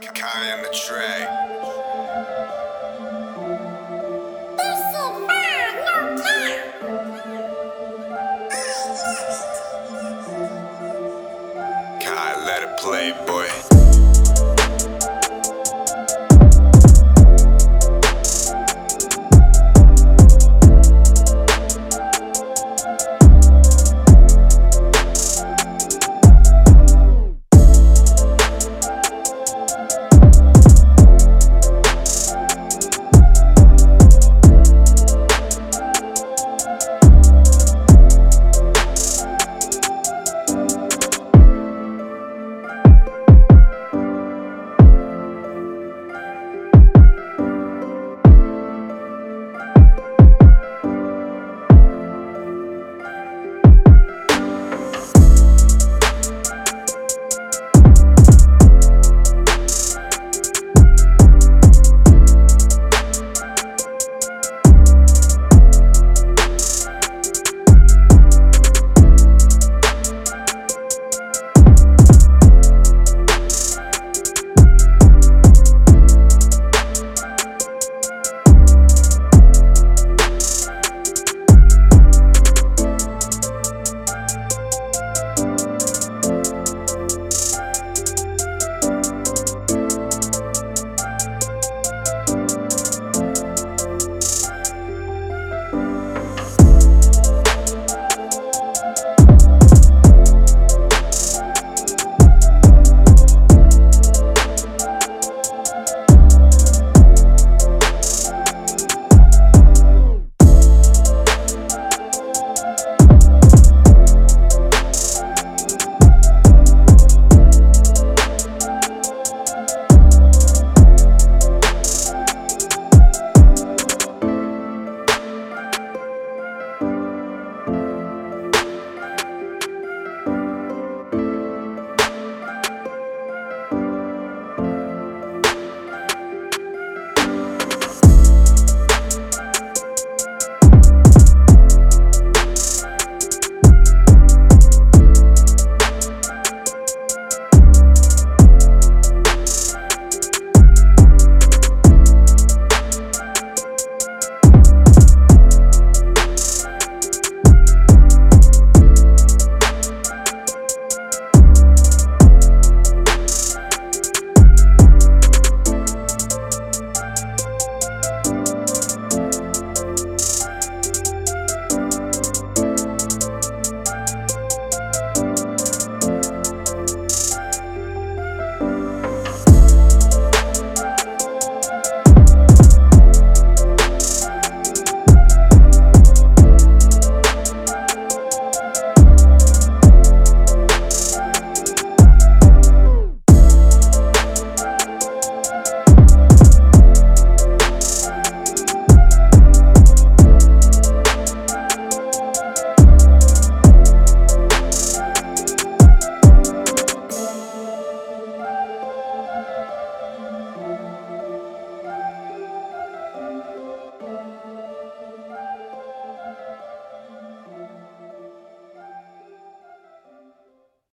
Kai on the tray. This shit fire, no cap. Kai, let it play, boy.